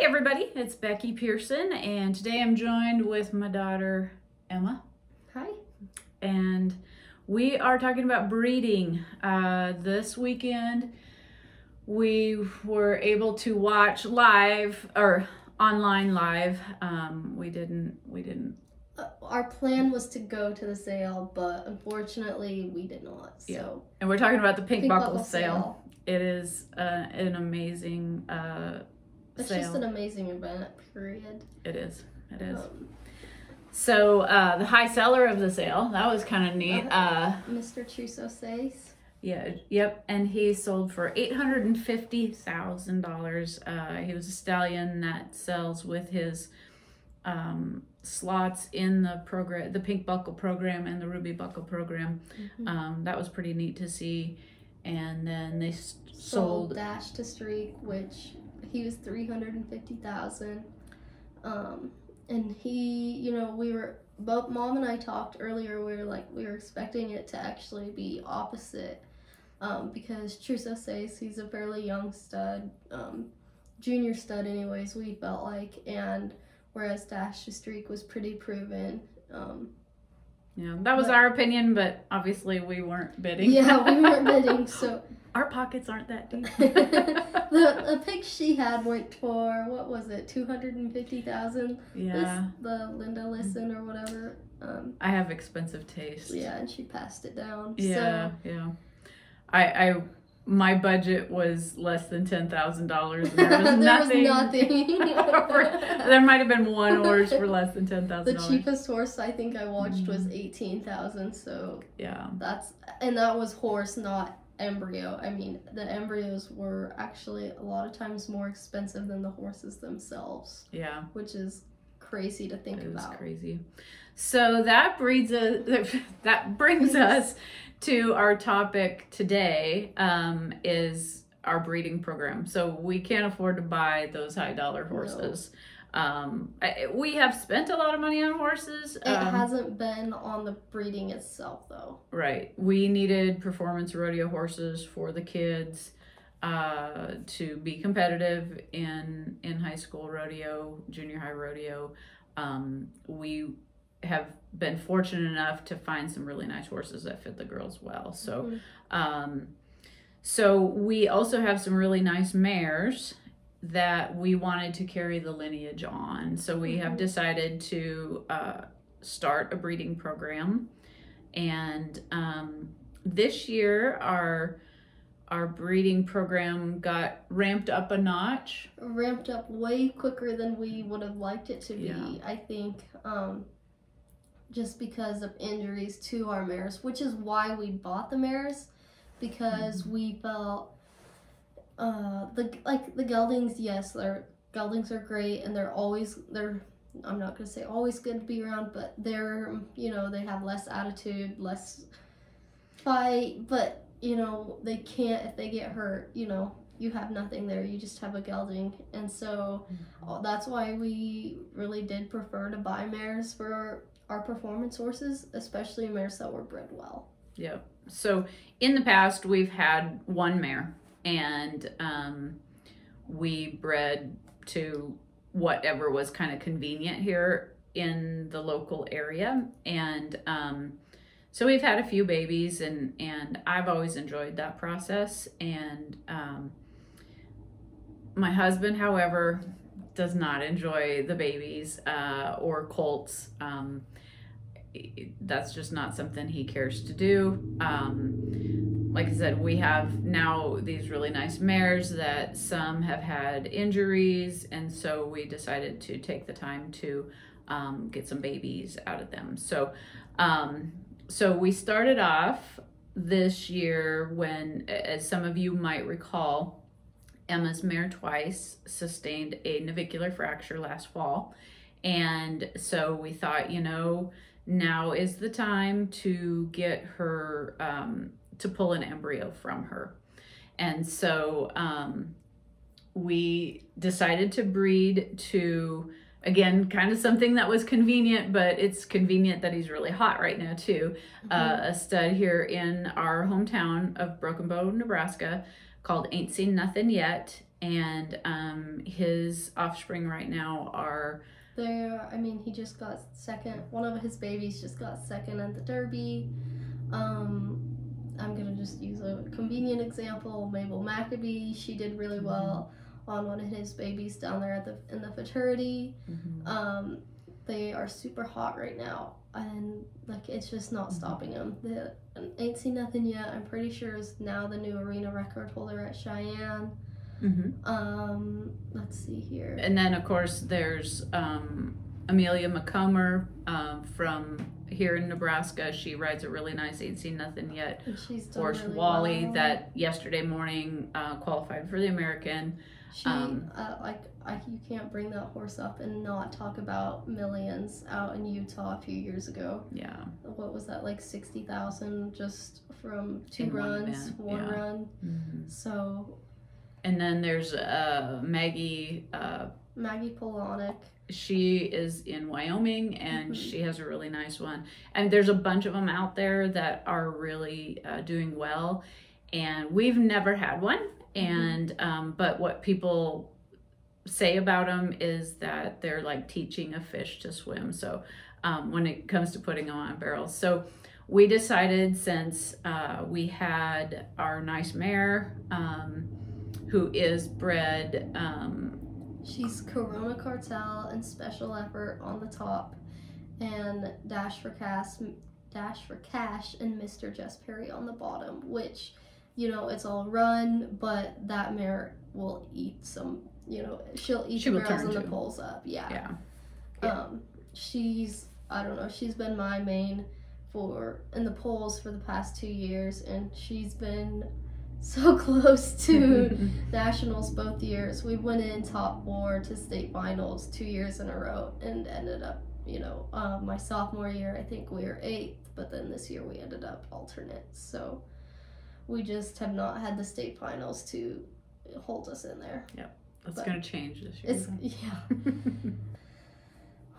everybody, it's Becky Pearson, and today I'm joined with my daughter Emma, Hi. and we are talking about breeding. Uh, this weekend, we were able to watch live or online live. Um, we didn't, we didn't. Uh, our plan was to go to the sale, but unfortunately we did not. So Yeah. And we're talking about the Pink, Pink Buckle, Buckle sale. It is uh, an amazing uh, It's sale. just an amazing event, period. it is. It is. Um, So uh, the high seller of the sale, that was kind of neat. Uh, Mr. Trusso says. yeah, yep, and he sold for eight hundred and fifty thousand dollars. Uh, he was a stallion that sells with his um, slots in the program, the Pink Buckle program and the Ruby Buckle program. Mhm. Um, that was pretty neat to see. And then they s- Sold sold. Dash Ta Streak, which he was three hundred and fifty thousand. Um, and he, you know, we were both mom and I talked earlier. We were like, we were expecting it to actually be opposite, um, because Trusso says he's a fairly young stud, um, junior stud, anyways. We felt like, and whereas Dash Ta Streak was pretty proven. Um, Yeah, that was But- our opinion, but obviously we weren't bidding. yeah, we weren't bidding, so Our pockets aren't that deep. the the pick she had went for what was it, two hundred and fifty thousand? yeah, The Linda Listen or whatever. Um, I have expensive taste. yeah, and she passed it down. Yeah, yeah. I, I, my budget was less than ten thousand dollars. There was there nothing. was nothing. for- there might have been one horse for less than ten thousand. The cheapest horse I think I watched was Mm. eighteen thousand. So Yeah, that's and that was horse, not embryo. I mean, the embryos were actually a lot of times more expensive than the horses themselves, yeah. which is crazy to think It about. crazy. So that breeds a that brings us to our topic today. Um, is our breeding program. So we can't afford to buy those high dollar horses. Um, I, we have spent a lot of money on horses. It um, hasn't been on the breeding itself though. Right. We needed performance rodeo horses for the kids uh, to be competitive in in high school rodeo, junior high rodeo. Um, we have been fortunate enough to find some really nice horses that fit the girls well. So, Mhm. um, so we also have some really nice mares that we wanted to carry the lineage on. So we have Mhm. decided to uh, start a breeding program, and um, this year our our breeding program got ramped up a notch. ramped up way quicker than we would have liked it to be. Yeah. I think um, just because of injuries to our mares, which is why we bought the mares, because Mm-hmm. we felt uh, the like the geldings. Yes, their geldings are great, and they're always they're. I'm not gonna say always good to be around, but they're you know they have less attitude, less fight, but you know they can't if they get hurt. You know you have nothing there. You just have a gelding, and so uh, that's why we really did prefer to buy mares for our, our performance horses, especially mares that were bred well. Yeah. So in the past, we've had one mare, and um, we bred to whatever was kind of convenient here in the local area, and um, so we've had a few babies, and and I've always enjoyed that process. And um, my husband, however, does not enjoy the babies uh, or colts. Um, that's just not something he cares to do. Um, like I said, we have now these really nice mares that some have had injuries, and so we decided to take the time to um, get some babies out of them. So, um, so we started off this year when, as some of you might recall, Emma's mare twice sustained a navicular fracture last fall, and so we thought, you know now is the time to get her um, to pull an embryo from her. And so um, we decided to breed to again, kind of something that was convenient, but it's convenient that he's really hot right now too. Uh, a stud here in our hometown of Broken Bow, Nebraska, called Ain't Seen Nothing Yet, and um, his offspring right now are There, I mean, he just got second. One of his babies just got second at the Derby. Um, I'm gonna just use a convenient example. Mabel Maccabee, she did really well on one of his babies down there at the in the fraternity. Um, they are super hot right now, and like it's just not stopping them. The ain't seen nothing yet. I'm pretty sure is now the new arena record holder at Cheyenne. Mhm. Um, let's see here. And then, of course, there's um, Amelia McComber um, from here in Nebraska. She rides a really nice Ain't Seen Nothing Yet And she's done horse, really Wally, well. that yesterday morning uh, qualified for the American. She, Um, uh, like, I, you can't bring that horse up and not talk about millions out in Utah a few years ago. Yeah. What was that, like 60,000 just from two In runs, event, one yeah. run? Mhm. So, And then there's uh, Maggie. Uh, Maggie Poloncic. she is in Wyoming and Mhm. she has a really nice one. And there's a bunch of them out there that are really uh, doing well. And we've never had one. And um, but what people say about them is that they're like teaching a fish to swim. So um, when it comes to putting them on barrels, so we decided since uh, we had our nice mare um, who is bred. Um, She's Corona Cartel and Special Effort on the top, and Dash for Cash, Dash for Cash, and Mr. Jess Perry on the bottom. Which, you know, it's all run, but that mare will eat some. You know, she'll eat She the will barrels and the poles up. Yeah. yeah. Yeah. Um, she's I don't know. She's been my main for in the poles for the past two years, and she's been so close to nationals both years. We went in top four to state finals two years in a row and ended up, you know, uh, my sophomore year, I think we were eighth, but then this year we ended up alternate. So we just have not had the state finals to hold us in there. Yep. That's But gonna change this year. It's, yeah.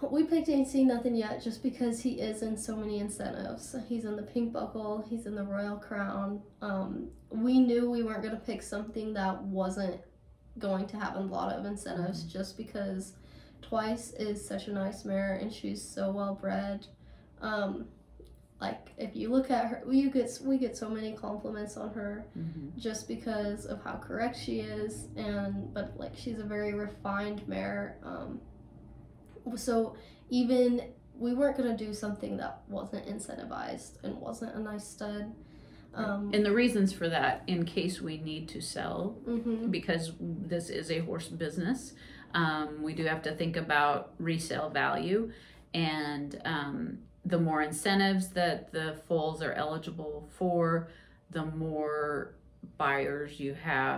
We picked Ain't Seen Nothing Yet just because he is in so many incentives. He's in the Pink Buckle, he's in the Royal Crown. Um, we knew we weren't going to pick something that wasn't going to have a lot of incentives just because Twice is such a nice mare and she's so well bred. Um, like if you look at her, you get we get so many compliments on her Mhm. just because of how correct she is and but like she's a very refined mare um so even we weren't going to do something that wasn't incentivized and wasn't a nice stud um And the reasons for that, in case we need to sell, mhm, because this is a horse business, um, we do have to think about resale value. And um, the more incentives that the foals are eligible for, the more buyers you have